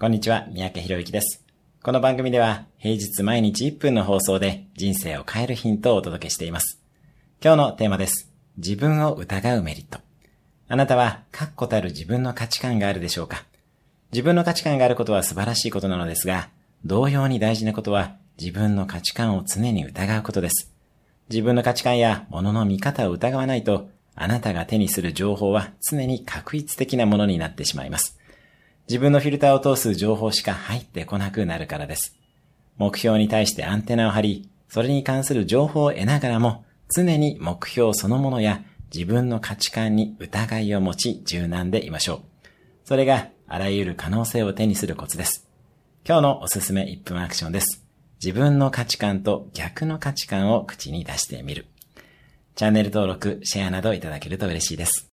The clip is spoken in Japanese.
こんにちは、三宅博之です。この番組では平日毎日1分の放送で人生を変えるヒントをお届けしています。今日のテーマです。自分を疑うメリット。あなたは確固たる自分の価値観があるでしょうか？自分の価値観があることは素晴らしいことなのですが、同様に大事なことは自分の価値観を常に疑うことです。自分の価値観や物の見方を疑わないと、あなたが手にする情報は常に確一的なものになってしまいます。自分のフィルターを通す情報しか入ってこなくなるからです。目標に対してアンテナを張り、それに関する情報を得ながらも、常に目標そのものや自分の価値観に疑いを持ち柔軟でいましょう。それがあらゆる可能性を手にするコツです。今日のおすすめ1分アクションです。自分の価値観と逆の価値観を口に出してみる。チャンネル登録、シェアなどいただけると嬉しいです。